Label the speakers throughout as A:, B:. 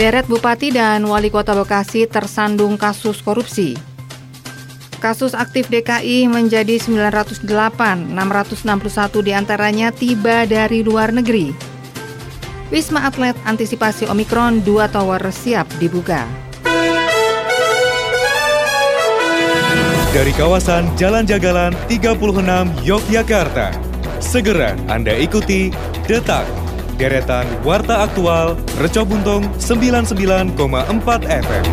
A: Deret Bupati dan Wali Kota Bekasi tersandung kasus korupsi. Kasus aktif DKI menjadi 908, 661 di antaranya tiba dari luar negeri. Wisma Atlet antisipasi Omikron, dua tower siap dibuka.
B: Dari kawasan Jalan Jagalan 36 Yogyakarta, segera Anda ikuti Detak deretan Warta Aktual Reco Buntung 99,4 FM.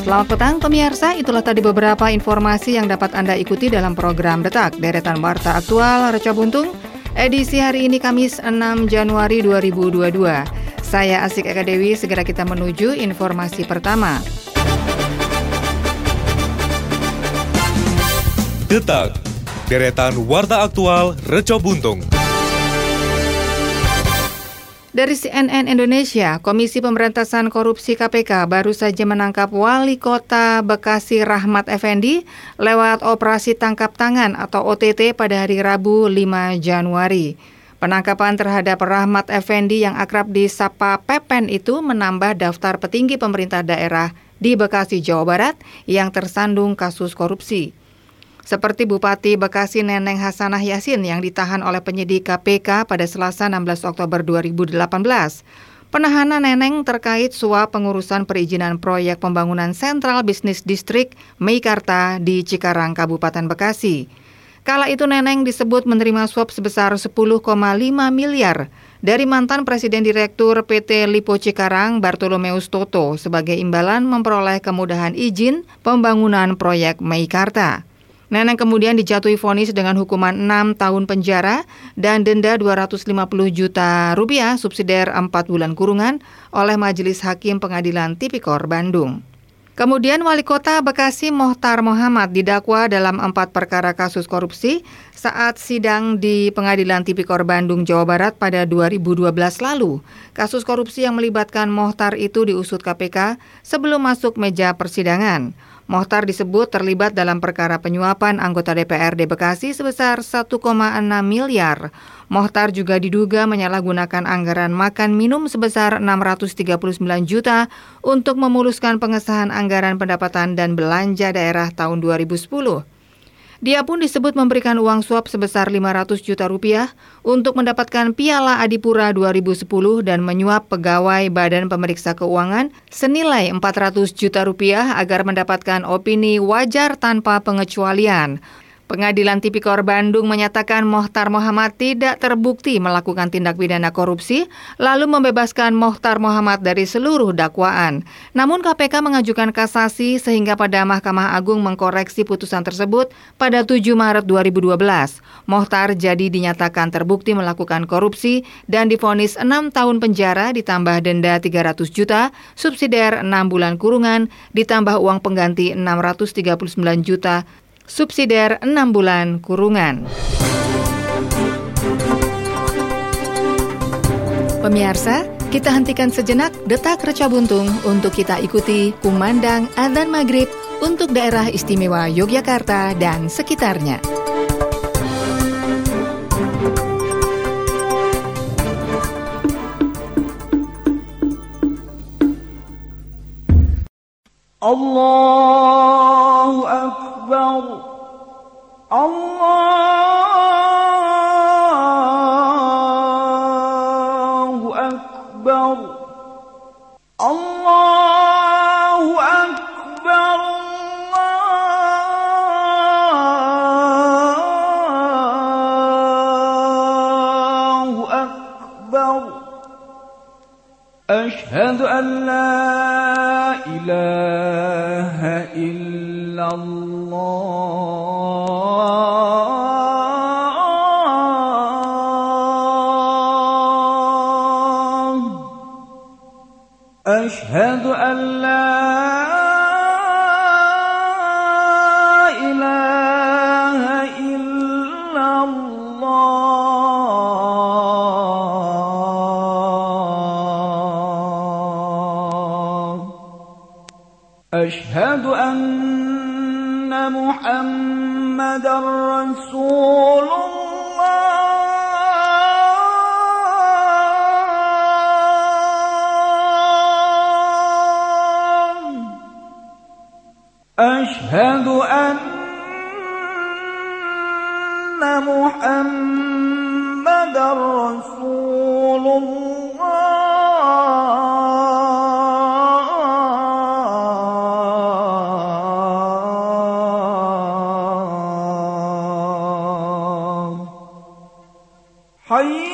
A: Selamat petang pemirsa, itulah tadi beberapa informasi yang dapat Anda ikuti dalam program Detak Deretan Warta Aktual Reco Buntung edisi hari ini Kamis 6 Januari 2022. Saya Asik Eka Dewi, segera kita menuju informasi pertama.
B: Detak, deretan Warta Aktual Reco Buntung.
A: Dari CNN Indonesia, Komisi Pemberantasan Korupsi KPK baru saja menangkap Wali Kota Bekasi Rahmat Effendi lewat operasi tangkap tangan atau OTT pada hari Rabu 5 Januari. Penangkapan terhadap Rahmat Effendi yang akrab di Sapa Pepen itu menambah daftar petinggi pemerintah daerah di Bekasi, Jawa Barat yang tersandung kasus korupsi seperti Bupati Bekasi Neneng Hasanah Yasin yang ditahan oleh penyidik KPK pada Selasa 16 Oktober 2018. Penahanan Neneng terkait suap pengurusan perizinan proyek pembangunan Sentral Bisnis Distrik Meikarta di Cikarang, Kabupaten Bekasi. Kala itu Neneng disebut menerima suap sebesar 10,5 miliar dari mantan Presiden Direktur PT Lipo Cikarang Bartolomeus Toto sebagai imbalan memperoleh kemudahan izin pembangunan proyek Meikarta. Neneng kemudian dijatuhi vonis dengan hukuman 6 tahun penjara dan denda 250 juta rupiah subsidiar 4 bulan kurungan oleh Majelis Hakim Pengadilan Tipikor Bandung. Kemudian Wali Kota Bekasi Mohtar Muhammad didakwa dalam empat perkara kasus korupsi saat sidang di Pengadilan Tipikor Bandung, Jawa Barat pada 2012 lalu. Kasus korupsi yang melibatkan Mohtar itu diusut KPK sebelum masuk meja persidangan. Mohtar disebut terlibat dalam perkara penyuapan anggota DPRD Bekasi sebesar 1,6 miliar. Mohtar juga diduga menyalahgunakan anggaran makan minum sebesar 639 juta untuk memuluskan pengesahan anggaran pendapatan dan belanja daerah tahun 2010. Dia pun disebut memberikan uang suap sebesar 500 juta rupiah untuk mendapatkan Piala Adipura 2010 dan menyuap pegawai Badan Pemeriksa Keuangan senilai 400 juta rupiah agar mendapatkan opini wajar tanpa pengecualian. Pengadilan Tipikor Bandung menyatakan Mohtar Muhammad tidak terbukti melakukan tindak pidana korupsi, lalu membebaskan Mohtar Muhammad dari seluruh dakwaan. Namun KPK mengajukan kasasi sehingga pada Mahkamah Agung mengkoreksi putusan tersebut pada 7 Maret 2012. Mohtar jadi dinyatakan terbukti melakukan korupsi dan difonis 6 tahun penjara ditambah denda 300 juta, subsidiar 6 bulan kurungan, ditambah uang pengganti 639 juta subsidiar 6 bulan kurungan. Pemirsa, kita hentikan sejenak detak reca buntung untuk kita ikuti kumandang adzan maghrib untuk daerah istimewa Yogyakarta dan sekitarnya.
C: Allahu أشهد أن Aí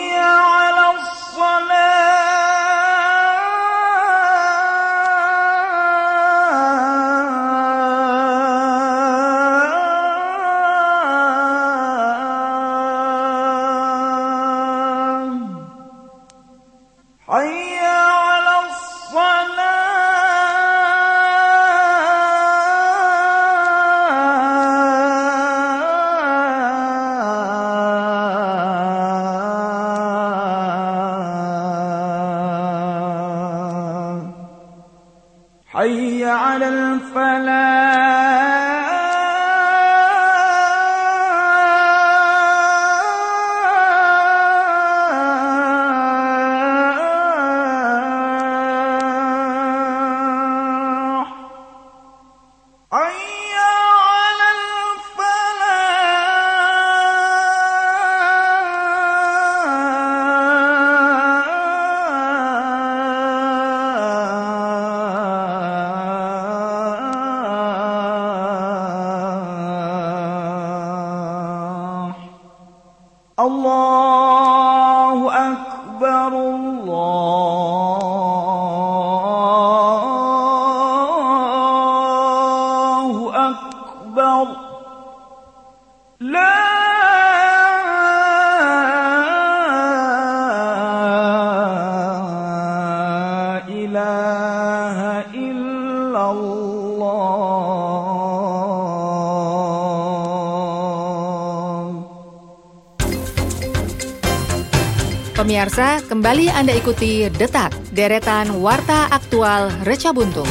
A: Pemirsa, kembali Anda ikuti Detak, deretan Warta Aktual Reca Buntung.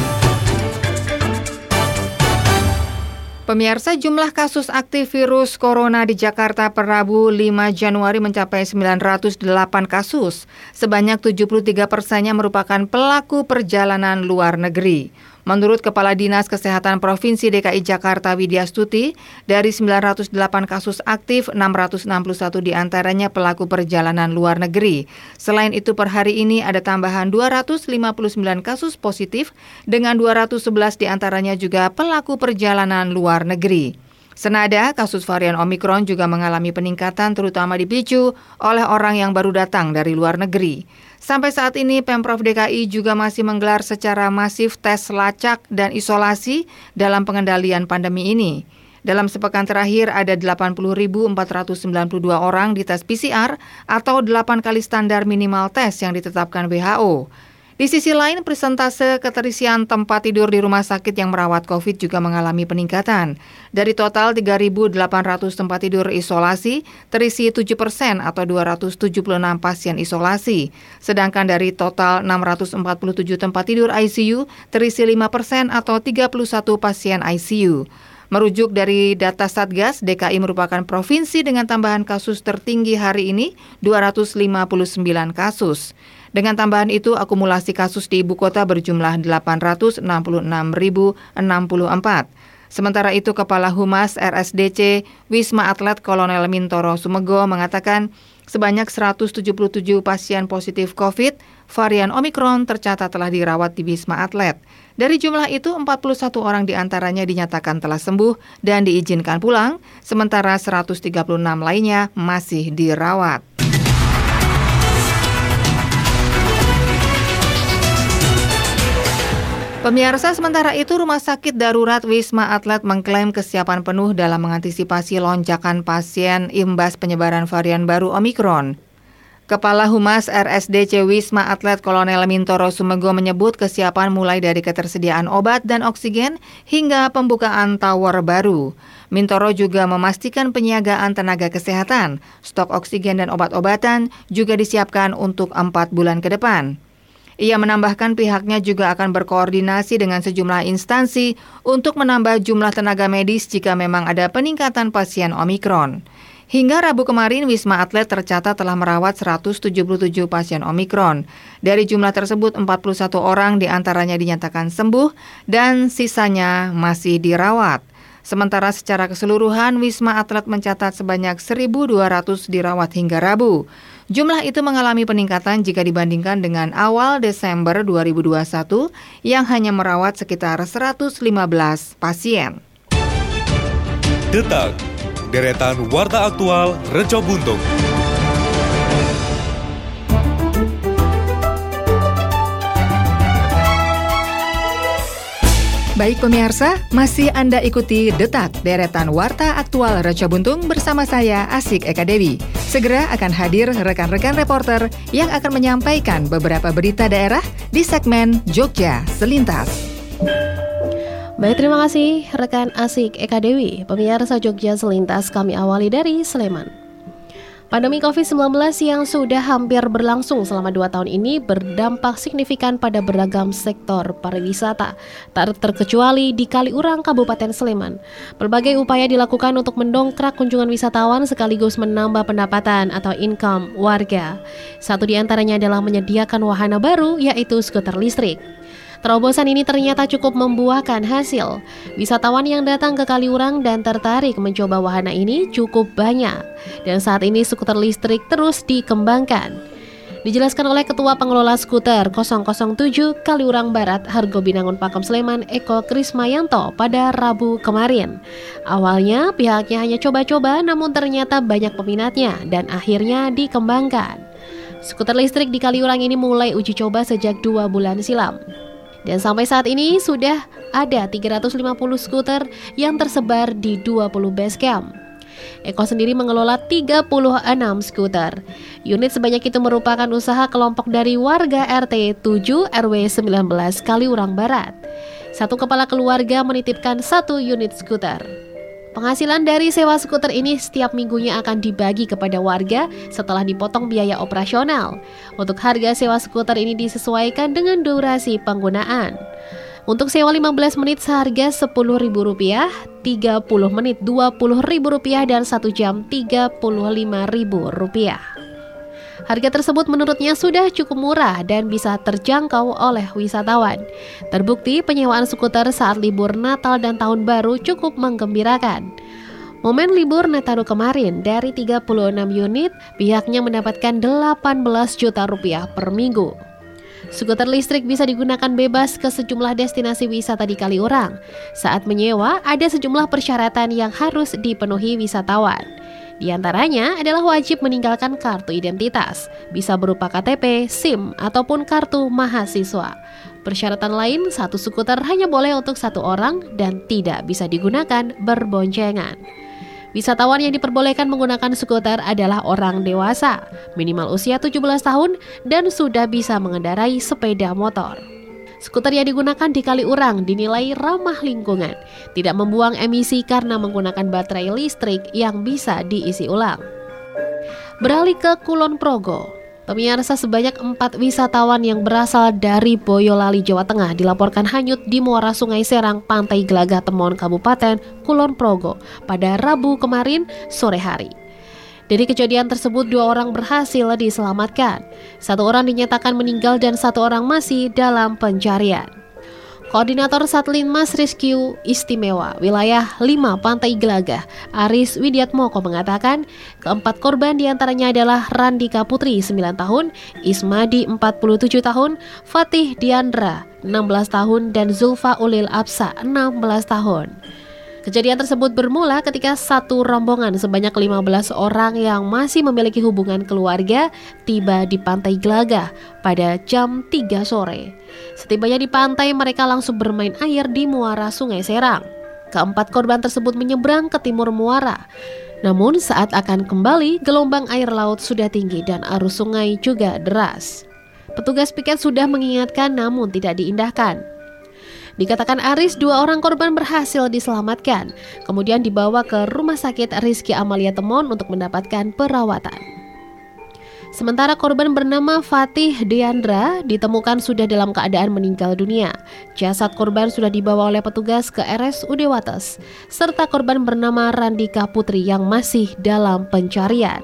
A: Pemirsa, jumlah kasus aktif virus corona di Jakarta per Rabu 5 Januari mencapai 908 kasus. Sebanyak 73 persennya merupakan pelaku perjalanan luar negeri. Menurut Kepala Dinas Kesehatan Provinsi DKI Jakarta Widya Stuti, dari 908 kasus aktif, 661 di antaranya pelaku perjalanan luar negeri. Selain itu per hari ini ada tambahan 259 kasus positif dengan 211 di antaranya juga pelaku perjalanan luar negeri. Senada, kasus varian Omikron juga mengalami peningkatan terutama dipicu oleh orang yang baru datang dari luar negeri. Sampai saat ini, Pemprov DKI juga masih menggelar secara masif tes lacak dan isolasi dalam pengendalian pandemi ini. Dalam sepekan terakhir ada 80.492 orang dites PCR atau 8 kali standar minimal tes yang ditetapkan WHO. Di sisi lain, presentase keterisian tempat tidur di rumah sakit yang merawat COVID juga mengalami peningkatan. Dari total 3.800 tempat tidur isolasi, terisi 7 persen atau 276 pasien isolasi. Sedangkan dari total 647 tempat tidur ICU, terisi 5 persen atau 31 pasien ICU. Merujuk dari data Satgas, DKI merupakan provinsi dengan tambahan kasus tertinggi hari ini, 259 kasus. Dengan tambahan itu, akumulasi kasus di ibu kota berjumlah 866.064. Sementara itu, Kepala Humas RSDC Wisma Atlet Kolonel Mintoro Sumego mengatakan sebanyak 177 pasien positif COVID varian Omikron tercatat telah dirawat di Wisma Atlet. Dari jumlah itu, 41 orang di antaranya dinyatakan telah sembuh dan diizinkan pulang, sementara 136 lainnya masih dirawat. Pemirsa, sementara itu Rumah Sakit Darurat Wisma Atlet mengklaim kesiapan penuh dalam mengantisipasi lonjakan pasien imbas penyebaran varian baru Omikron. Kepala Humas RSDC Wisma Atlet Kolonel Mintoro Sumego menyebut kesiapan mulai dari ketersediaan obat dan oksigen hingga pembukaan tower baru. Mintoro juga memastikan penyiagaan tenaga kesehatan, stok oksigen dan obat-obatan juga disiapkan untuk empat bulan ke depan. Ia menambahkan pihaknya juga akan berkoordinasi dengan sejumlah instansi untuk menambah jumlah tenaga medis jika memang ada peningkatan pasien Omikron. Hingga Rabu kemarin, Wisma Atlet tercatat telah merawat 177 pasien Omikron. Dari jumlah tersebut, 41 orang di antaranya dinyatakan sembuh dan sisanya masih dirawat. Sementara secara keseluruhan, Wisma Atlet mencatat sebanyak 1.200 dirawat hingga Rabu. Jumlah itu mengalami peningkatan jika dibandingkan dengan awal Desember 2021 yang hanya merawat sekitar 115 pasien.
B: Detak, deretan Warta Aktual Rejo Buntung.
A: Baik pemirsa, masih Anda ikuti Detak Deretan Warta Aktual Reca Buntung bersama saya Asik Eka Dewi. Segera akan hadir rekan-rekan reporter yang akan menyampaikan beberapa berita daerah di segmen Jogja Selintas.
D: Baik, terima kasih rekan Asik Eka Dewi. Pemirsa Jogja Selintas kami awali dari Sleman. Pandemi COVID-19 yang sudah hampir berlangsung selama dua tahun ini berdampak signifikan pada beragam sektor pariwisata, tak terkecuali di Kaliurang, Kabupaten Sleman. Berbagai upaya dilakukan untuk mendongkrak kunjungan wisatawan sekaligus menambah pendapatan atau income warga. Satu di antaranya adalah menyediakan wahana baru yaitu skuter listrik. Terobosan ini ternyata cukup membuahkan hasil. Wisatawan yang datang ke Kaliurang dan tertarik mencoba wahana ini cukup banyak. Dan saat ini skuter listrik terus dikembangkan. Dijelaskan oleh Ketua Pengelola Skuter 007 Kaliurang Barat Hargo Binangun Pakem Sleman Eko Krismayanto pada Rabu kemarin. Awalnya pihaknya hanya coba-coba namun ternyata banyak peminatnya dan akhirnya dikembangkan. Skuter listrik di Kaliurang ini mulai uji coba sejak dua bulan silam. Dan sampai saat ini sudah ada 350 skuter yang tersebar di 20 base camp. Eko sendiri mengelola 36 skuter. Unit sebanyak itu merupakan usaha kelompok dari warga RT 7 RW 19 Kaliurang Barat. Satu kepala keluarga menitipkan satu unit skuter. Penghasilan dari sewa skuter ini setiap minggunya akan dibagi kepada warga setelah dipotong biaya operasional. Untuk harga sewa skuter ini disesuaikan dengan durasi penggunaan. Untuk sewa 15 menit seharga Rp10.000, 30 menit Rp20.000 dan 1 jam Rp35.000. Harga tersebut menurutnya sudah cukup murah dan bisa terjangkau oleh wisatawan. Terbukti penyewaan skuter saat libur Natal dan Tahun Baru cukup menggembirakan. Momen libur Nataru kemarin dari 36 unit, pihaknya mendapatkan 18 juta rupiah per minggu. Skuter listrik bisa digunakan bebas ke sejumlah destinasi wisata di Kaliurang. Saat menyewa, ada sejumlah persyaratan yang harus dipenuhi wisatawan. Di antaranya adalah wajib meninggalkan kartu identitas, bisa berupa KTP, SIM, ataupun kartu mahasiswa. Persyaratan lain, satu skuter hanya boleh untuk satu orang dan tidak bisa digunakan berboncengan. Wisatawan yang diperbolehkan menggunakan skuter adalah orang dewasa, minimal usia 17 tahun dan sudah bisa mengendarai sepeda motor. Skuter yang digunakan di Kaliurang dinilai ramah lingkungan, tidak membuang emisi karena menggunakan baterai listrik yang bisa diisi ulang. Beralih ke Kulon Progo, Pemirsa sebanyak empat wisatawan yang berasal dari Boyolali, Jawa Tengah dilaporkan hanyut di muara Sungai Serang, Pantai Gelagah Temon, Kabupaten Kulon Progo pada Rabu kemarin sore hari. Dari kejadian tersebut, dua orang berhasil diselamatkan. Satu orang dinyatakan meninggal dan satu orang masih dalam pencarian. Koordinator Satlinmas Rescue Istimewa Wilayah 5 Pantai Gelagah, Aris Widiatmoko mengatakan keempat korban di antaranya adalah Randika Putri 9 tahun, Ismadi 47 tahun, Fatih Diandra 16 tahun, dan Zulfa Ulil Absa 16 tahun. Kejadian tersebut bermula ketika satu rombongan sebanyak 15 orang yang masih memiliki hubungan keluarga tiba di Pantai Gelagah pada jam 3 sore. Setibanya di pantai, mereka langsung bermain air di muara Sungai Serang. Keempat korban tersebut menyeberang ke timur muara. Namun saat akan kembali, gelombang air laut sudah tinggi dan arus sungai juga deras. Petugas piket sudah mengingatkan namun tidak diindahkan. Dikatakan Aris, dua orang korban berhasil diselamatkan, kemudian dibawa ke Rumah Sakit Rizky Amalia Temon untuk mendapatkan perawatan. Sementara korban bernama Fatih Deandra ditemukan sudah dalam keadaan meninggal dunia. Jasad korban sudah dibawa oleh petugas ke RSUD Wates, serta korban bernama Randika Putri yang masih dalam pencarian.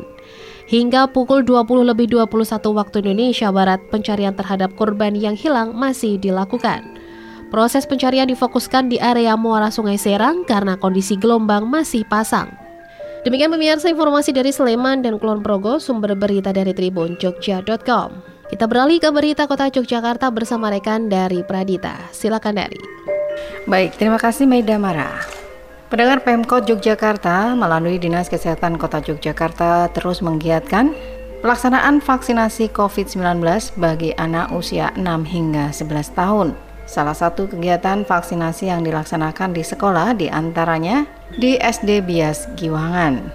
D: Hingga pukul 20 lebih 21 waktu Indonesia Barat, pencarian terhadap korban yang hilang masih dilakukan. Proses pencarian difokuskan di area muara Sungai Serang karena kondisi gelombang masih pasang. Demikian pemirsa informasi dari Sleman dan Kulon Progo, sumber berita dari Tribun Jogja.com. Kita beralih ke berita kota Yogyakarta bersama rekan dari Pradita. Silakan dari.
E: Baik, terima kasih Maida Mara. Pendengar Pemkot Yogyakarta melalui Dinas Kesehatan Kota Yogyakarta terus menggiatkan pelaksanaan vaksinasi COVID-19 bagi anak usia 6 hingga 11 tahun. Salah satu kegiatan vaksinasi yang dilaksanakan di sekolah di antaranya di SD Bias Giwangan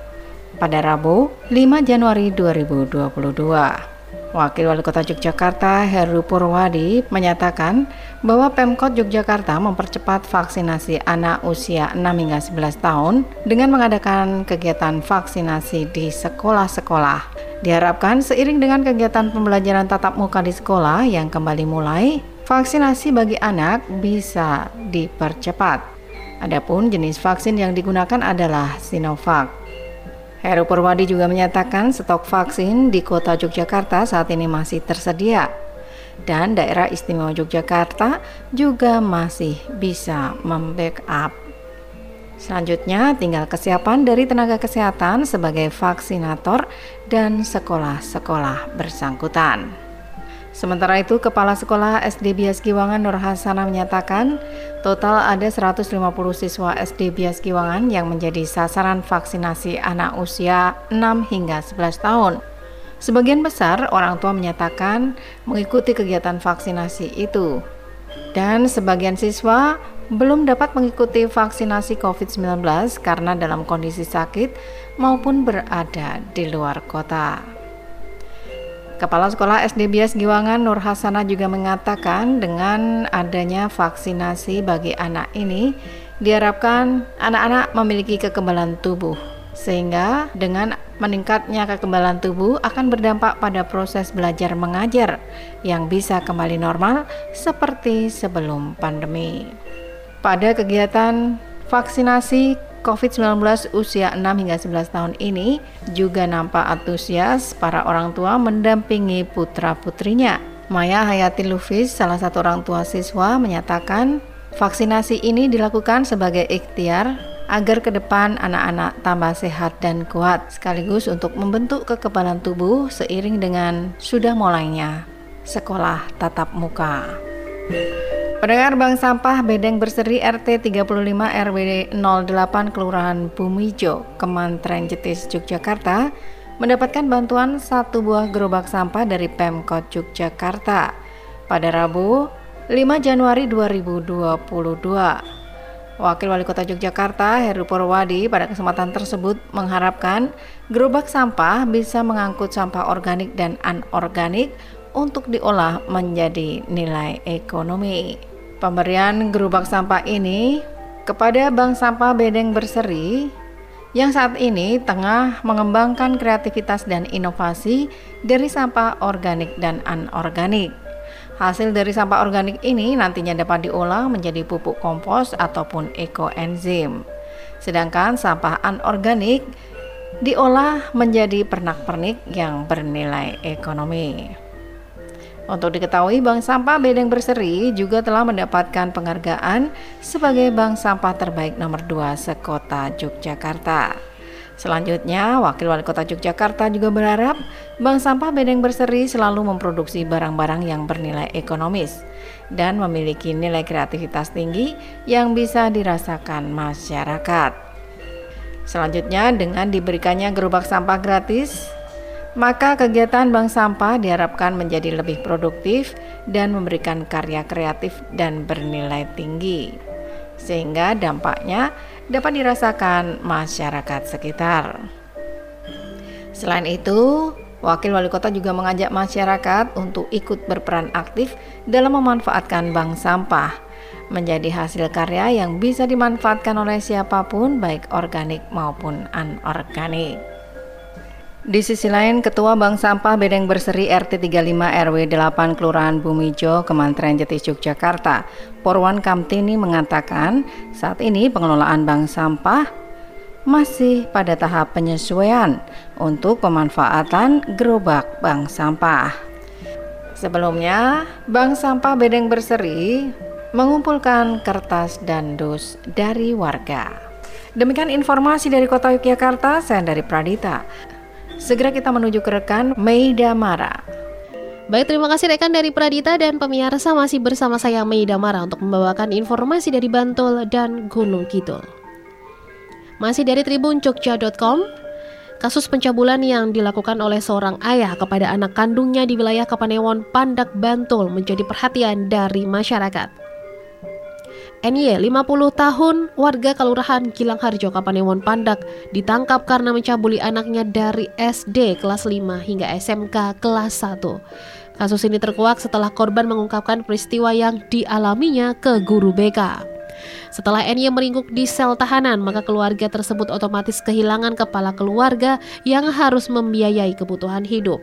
E: pada Rabu 5 Januari 2022. Wakil Wali Kota Yogyakarta Heru Purwadi menyatakan bahwa Pemkot Yogyakarta mempercepat vaksinasi anak usia 6 hingga 11 tahun dengan mengadakan kegiatan vaksinasi di sekolah-sekolah. Diharapkan seiring dengan kegiatan pembelajaran tatap muka di sekolah yang kembali mulai, vaksinasi bagi anak bisa dipercepat. Adapun jenis vaksin yang digunakan adalah Sinovac. Heru Purwadi juga menyatakan stok vaksin di kota Yogyakarta saat ini masih tersedia dan daerah istimewa Yogyakarta juga masih bisa membackup. Selanjutnya tinggal kesiapan dari tenaga kesehatan sebagai vaksinator dan sekolah-sekolah bersangkutan. Sementara itu, Kepala Sekolah SD Bias Giwangan Nur Hasana menyatakan total ada 150 siswa SD Bias Giwangan yang menjadi sasaran vaksinasi anak usia 6 hingga 11 tahun. Sebagian besar orang tua menyatakan mengikuti kegiatan vaksinasi itu. Dan sebagian siswa belum dapat mengikuti vaksinasi COVID-19 karena dalam kondisi sakit maupun berada di luar kota. Kepala Sekolah SD Bias Giwangan Nur Hasana juga mengatakan dengan adanya vaksinasi bagi anak ini diharapkan anak-anak memiliki kekebalan tubuh sehingga dengan meningkatnya kekebalan tubuh akan berdampak pada proses belajar mengajar yang bisa kembali normal seperti sebelum pandemi. Pada kegiatan vaksinasi COVID-19 usia 6 hingga 11 tahun ini juga nampak antusias para orang tua mendampingi putra-putrinya. Maya Hayati Lufis, salah satu orang tua siswa, menyatakan vaksinasi ini dilakukan sebagai ikhtiar agar ke depan anak-anak tambah sehat dan kuat, sekaligus untuk membentuk kekebalan tubuh seiring dengan sudah mulainya sekolah tatap muka. Pendengar Bank Sampah Bedeng Berseri RT 35 RW 08 Kelurahan Bumijo, Kementerian Jetis, Yogyakarta mendapatkan bantuan satu buah gerobak sampah dari Pemkot Yogyakarta pada Rabu 5 Januari 2022. Wakil Wali Kota Yogyakarta Heru Purwadi pada kesempatan tersebut mengharapkan gerobak sampah bisa mengangkut sampah organik dan anorganik untuk diolah menjadi nilai ekonomi. Pemberian gerobak sampah ini kepada Bank Sampah Bedeng Berseri yang saat ini tengah mengembangkan kreativitas dan inovasi dari sampah organik dan anorganik. Hasil dari sampah organik ini nantinya dapat diolah menjadi pupuk kompos ataupun ekoenzim. Sedangkan sampah anorganik diolah menjadi pernak-pernik yang bernilai ekonomi. Untuk diketahui, Bank Sampah Bedeng Berseri juga telah mendapatkan penghargaan sebagai bank sampah terbaik nomor 2 sekota Yogyakarta. Selanjutnya, Wakil Wali Kota Yogyakarta juga berharap Bank Sampah Bedeng Berseri selalu memproduksi barang-barang yang bernilai ekonomis dan memiliki nilai kreativitas tinggi yang bisa dirasakan masyarakat. Selanjutnya, dengan diberikannya gerobak sampah gratis, maka kegiatan bank sampah diharapkan menjadi lebih produktif dan memberikan karya kreatif dan bernilai tinggi, sehingga dampaknya dapat dirasakan masyarakat sekitar. Selain itu, Wakil Wali Kota juga mengajak masyarakat untuk ikut berperan aktif dalam memanfaatkan bank sampah menjadi hasil karya yang bisa dimanfaatkan oleh siapa pun baik organik maupun anorganik.
A: Di sisi lain, Ketua Bank Sampah Bedeng Berseri RT 35 RW 8 Kelurahan Bumijo, Kementerian Jati Yogyakarta, Porwan Kamtini mengatakan saat ini pengelolaan bank sampah masih pada tahap penyesuaian untuk pemanfaatan gerobak bank sampah. Sebelumnya, Bank Sampah Bedeng Berseri mengumpulkan kertas dan dus dari warga. Demikian informasi dari Kota Yogyakarta, saya dari Pradita. Segera kita menuju ke rekan Meida Mara.
D: Baik, terima kasih rekan dari Pradita dan pemirsa masih bersama saya Meida Mara untuk membawakan informasi dari Bantul dan Gunung Kidul. Masih dari Tribun Jogja.com, kasus pencabulan yang dilakukan oleh seorang ayah kepada anak kandungnya di wilayah Kapanewon, Pandak, Bantul menjadi perhatian dari masyarakat. NY, 50 tahun, warga Kelurahan Gilang Harjo, Kapanewon, Pandak, ditangkap karena mencabuli anaknya dari SD kelas 5 hingga SMK kelas 1. Kasus ini terkuak setelah korban mengungkapkan peristiwa yang dialaminya ke guru BK. Setelah NY meringkuk di sel tahanan, maka keluarga tersebut otomatis kehilangan kepala keluarga yang harus membiayai kebutuhan hidup.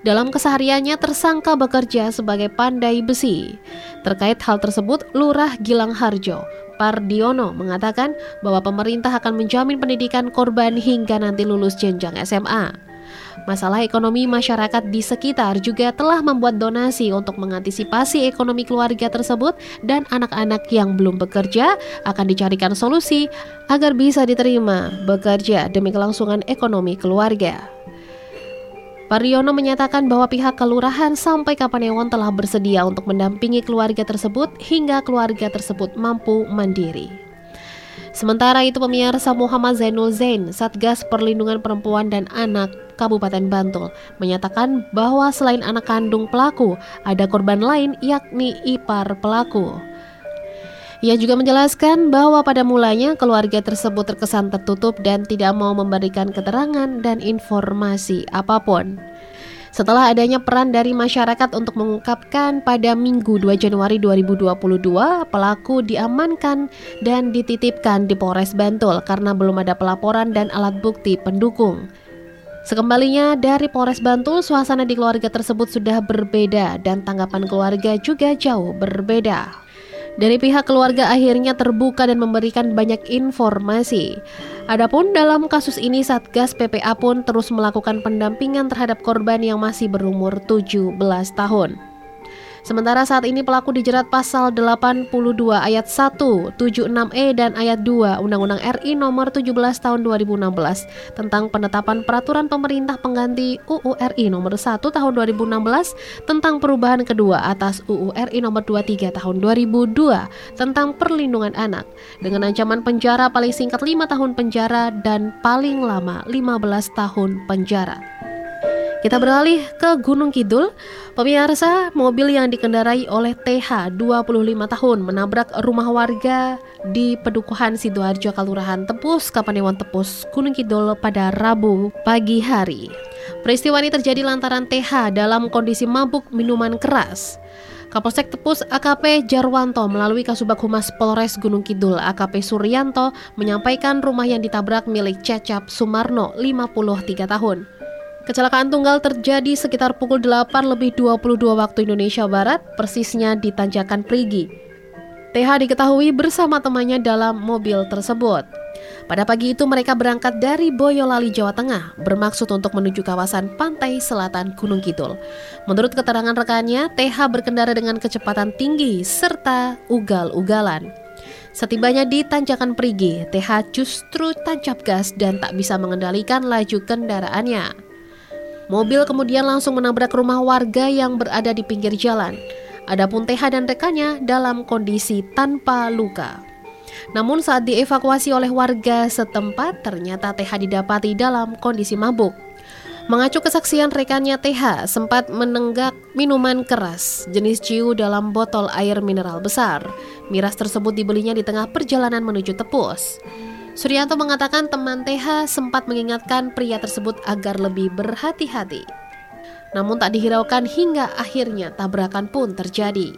D: Dalam kesehariannya tersangka bekerja sebagai pandai besi. Terkait hal tersebut, Lurah Gilang Harjo, Pardiono mengatakan bahwa pemerintah akan menjamin pendidikan korban hingga nanti lulus jenjang SMA. Masalah ekonomi masyarakat di sekitar juga telah membuat donasi untuk mengantisipasi ekonomi keluarga tersebut dan anak-anak yang belum bekerja akan dicarikan solusi agar bisa diterima bekerja demi kelangsungan ekonomi keluarga. Pariono menyatakan bahwa pihak kelurahan sampai Kapanewon telah bersedia untuk mendampingi keluarga tersebut hingga keluarga tersebut mampu mandiri. Sementara itu pemirsa Muhammad Zainul Zain, Satgas Perlindungan Perempuan dan Anak Kabupaten Bantul, menyatakan bahwa selain anak kandung pelaku, ada korban lain yakni ipar pelaku. Ia juga menjelaskan bahwa pada mulanya keluarga tersebut terkesan tertutup dan tidak mau memberikan keterangan dan informasi apa pun. Setelah adanya peran dari masyarakat untuk mengungkapkan pada Minggu 2 Januari 2022, pelaku diamankan dan dititipkan di Polres Bantul karena belum ada pelaporan dan alat bukti pendukung. Sekembalinya dari Polres Bantul, suasana di keluarga tersebut sudah berbeda dan tanggapan keluarga juga jauh berbeda. Dari pihak keluarga akhirnya terbuka dan memberikan banyak informasi. Adapun dalam kasus ini Satgas PPA pun terus melakukan pendampingan terhadap korban yang masih berumur 17 tahun. Sementara saat ini pelaku dijerat pasal 82 ayat 1, 76E dan ayat 2 Undang-Undang RI nomor 17 tahun 2016 tentang penetapan peraturan pemerintah pengganti UU RI nomor 1 tahun 2016 tentang perubahan kedua atas UU RI nomor 23 tahun 2002 tentang perlindungan anak dengan ancaman penjara paling singkat 5 tahun penjara dan paling lama 15 tahun penjara. Kita beralih ke Gunung Kidul. Pemirsa, mobil yang dikendarai oleh TH 25 tahun menabrak rumah warga di Pedukuhan Sidoarjo Kalurahan Tepus, Kapanewon Tepus, Gunung Kidul pada Rabu pagi hari. Peristiwa ini terjadi lantaran TH dalam kondisi mabuk minuman keras. Kapolsek Tepus AKP Jarwanto melalui Kasubag Humas Polres Gunung Kidul AKP Suryanto menyampaikan rumah yang ditabrak milik Cecap Sumarno 53 tahun. Kecelakaan tunggal terjadi sekitar pukul 8 lebih 22 waktu Indonesia Barat, persisnya di Tanjakan Prigi. TH diketahui bersama temannya dalam mobil tersebut. Pada pagi itu mereka berangkat dari Boyolali, Jawa Tengah, bermaksud untuk menuju kawasan pantai selatan Gunung Kidul. Menurut keterangan rekannya, TH berkendara dengan kecepatan tinggi serta ugal-ugalan. Setibanya di Tanjakan Prigi, TH justru tancap gas dan tak bisa mengendalikan laju kendaraannya. Mobil kemudian langsung menabrak rumah warga yang berada di pinggir jalan. Adapun TH dan rekannya dalam kondisi tanpa luka. Namun saat dievakuasi oleh warga setempat, ternyata TH didapati dalam kondisi mabuk. Mengacu kesaksian rekannya TH sempat menenggak minuman keras jenis ciu dalam botol air mineral besar. Miras tersebut dibelinya di tengah perjalanan menuju Tepus. Suryanto mengatakan teman TH sempat mengingatkan pria tersebut agar lebih berhati-hati. Namun tak dihiraukan hingga akhirnya tabrakan pun terjadi.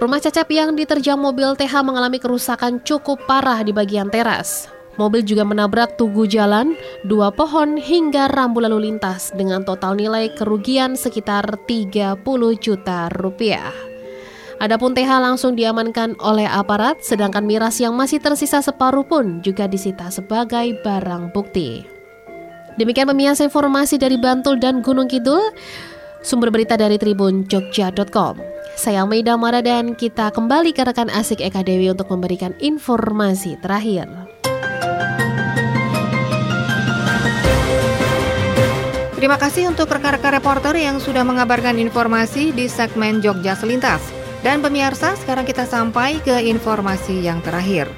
D: Rumah Cecep yang diterjang mobil TH mengalami kerusakan cukup parah di bagian teras. Mobil juga menabrak tugu jalan, dua pohon hingga rambu lalu lintas dengan total nilai kerugian sekitar 30 juta rupiah. Adapun TH langsung diamankan oleh aparat, sedangkan miras yang masih tersisa separuh pun juga disita sebagai barang bukti. Demikian pemirsa informasi dari Bantul dan Gunung Kidul. Sumber berita dari Tribun Jogja.com. Saya Maida Mara dan kita kembali ke rekan Asik Eka Dewi untuk memberikan informasi terakhir.
A: Terima kasih untuk rekan-rekan reporter yang sudah mengabarkan informasi di segmen Jogja Selintas. Dan pemirsa, sekarang kita sampai ke informasi yang terakhir.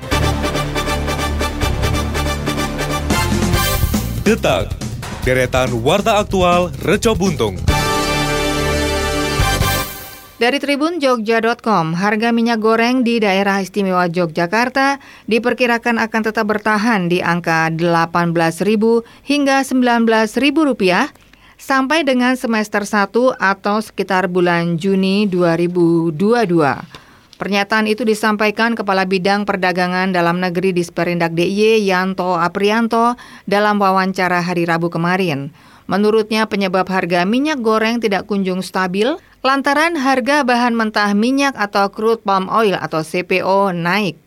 B: Detak, deretan warta aktual Reco Buntung.
A: Dari Tribun Jogja.com, harga minyak goreng di daerah istimewa Yogyakarta diperkirakan akan tetap bertahan di angka 18.000 hingga 19.000 rupiah sampai dengan semester 1 atau sekitar bulan Juni 2022. Pernyataan itu disampaikan Kepala Bidang Perdagangan Dalam Negeri di Sperindak DIY Yanto Aprianto dalam wawancara hari Rabu kemarin. Menurutnya penyebab harga minyak goreng tidak kunjung stabil lantaran harga bahan mentah minyak atau crude palm oil atau CPO naik.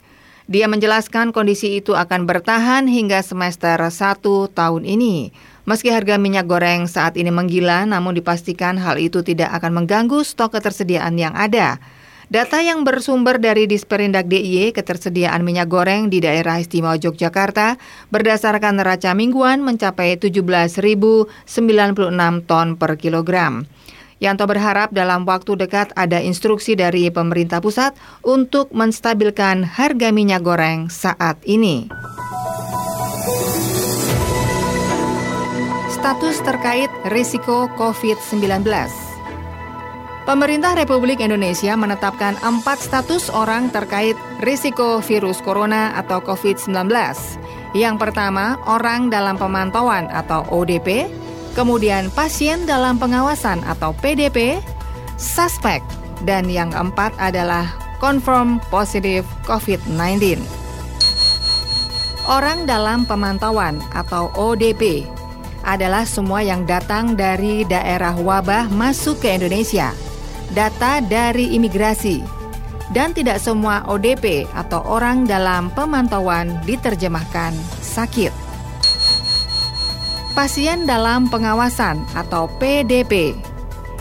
A: Dia menjelaskan kondisi itu akan bertahan hingga semester 1 tahun ini. Meski harga minyak goreng saat ini menggila, namun dipastikan hal itu tidak akan mengganggu stok ketersediaan yang ada. Data yang bersumber dari Disperindak DIY ketersediaan minyak goreng di daerah istimewa Yogyakarta berdasarkan neraca mingguan mencapai 17.096 ton per kilogram. Yanto berharap dalam waktu dekat ada instruksi dari pemerintah pusat untuk menstabilkan harga minyak goreng saat ini. Status terkait risiko COVID-19 Pemerintah Republik Indonesia menetapkan empat status orang terkait risiko virus corona atau COVID-19. Yang pertama, orang dalam pemantauan atau ODP, kemudian pasien dalam pengawasan atau PDP, suspek, dan yang keempat adalah confirm positif COVID-19. Orang dalam pemantauan atau ODP adalah semua yang datang dari daerah wabah masuk ke Indonesia, data dari imigrasi, dan tidak semua ODP atau orang dalam pemantauan diterjemahkan sakit. Pasien dalam pengawasan atau PDP,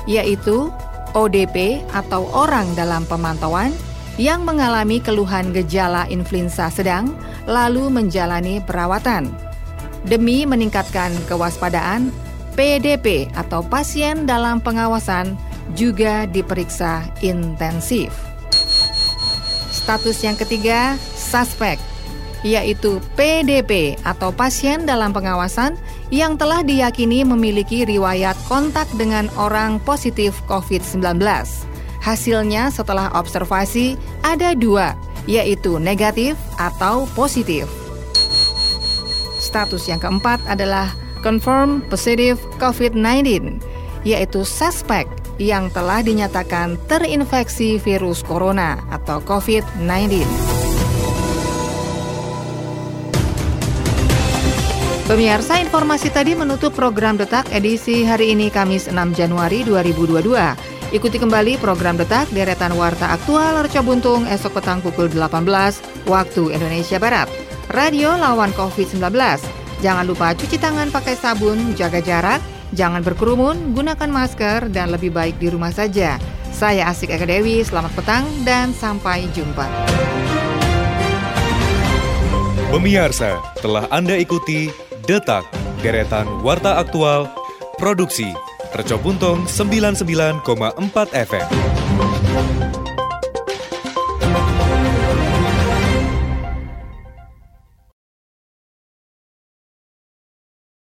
A: yaitu ODP atau orang dalam pemantauan yang mengalami keluhan gejala influenza sedang lalu menjalani perawatan. Demi meningkatkan kewaspadaan, PDP atau pasien dalam pengawasan juga diperiksa intensif. Status yang ketiga, suspek, yaitu PDP atau pasien dalam pengawasan yang telah diyakini memiliki riwayat kontak dengan orang positif COVID-19. Hasilnya setelah observasi ada dua, yaitu negatif atau positif. Status yang keempat adalah confirm positive COVID-19, yaitu suspek yang telah dinyatakan terinfeksi virus corona atau COVID-19. Pemirsa, informasi tadi menutup program Detak edisi hari ini Kamis 6 Januari 2022. Ikuti kembali program Detak deretan Warta Aktual Reca Buntung esok petang pukul 18 waktu Indonesia Barat. Radio lawan COVID-19. Jangan lupa cuci tangan pakai sabun, jaga jarak, jangan berkerumun, gunakan masker, dan lebih baik di rumah saja. Saya Asik Eka Dewi, selamat petang dan sampai jumpa.
B: Pemirsa, telah Anda ikuti Detak, deretan Warta Aktual, Produksi, Tercobuntung 99,4 FM.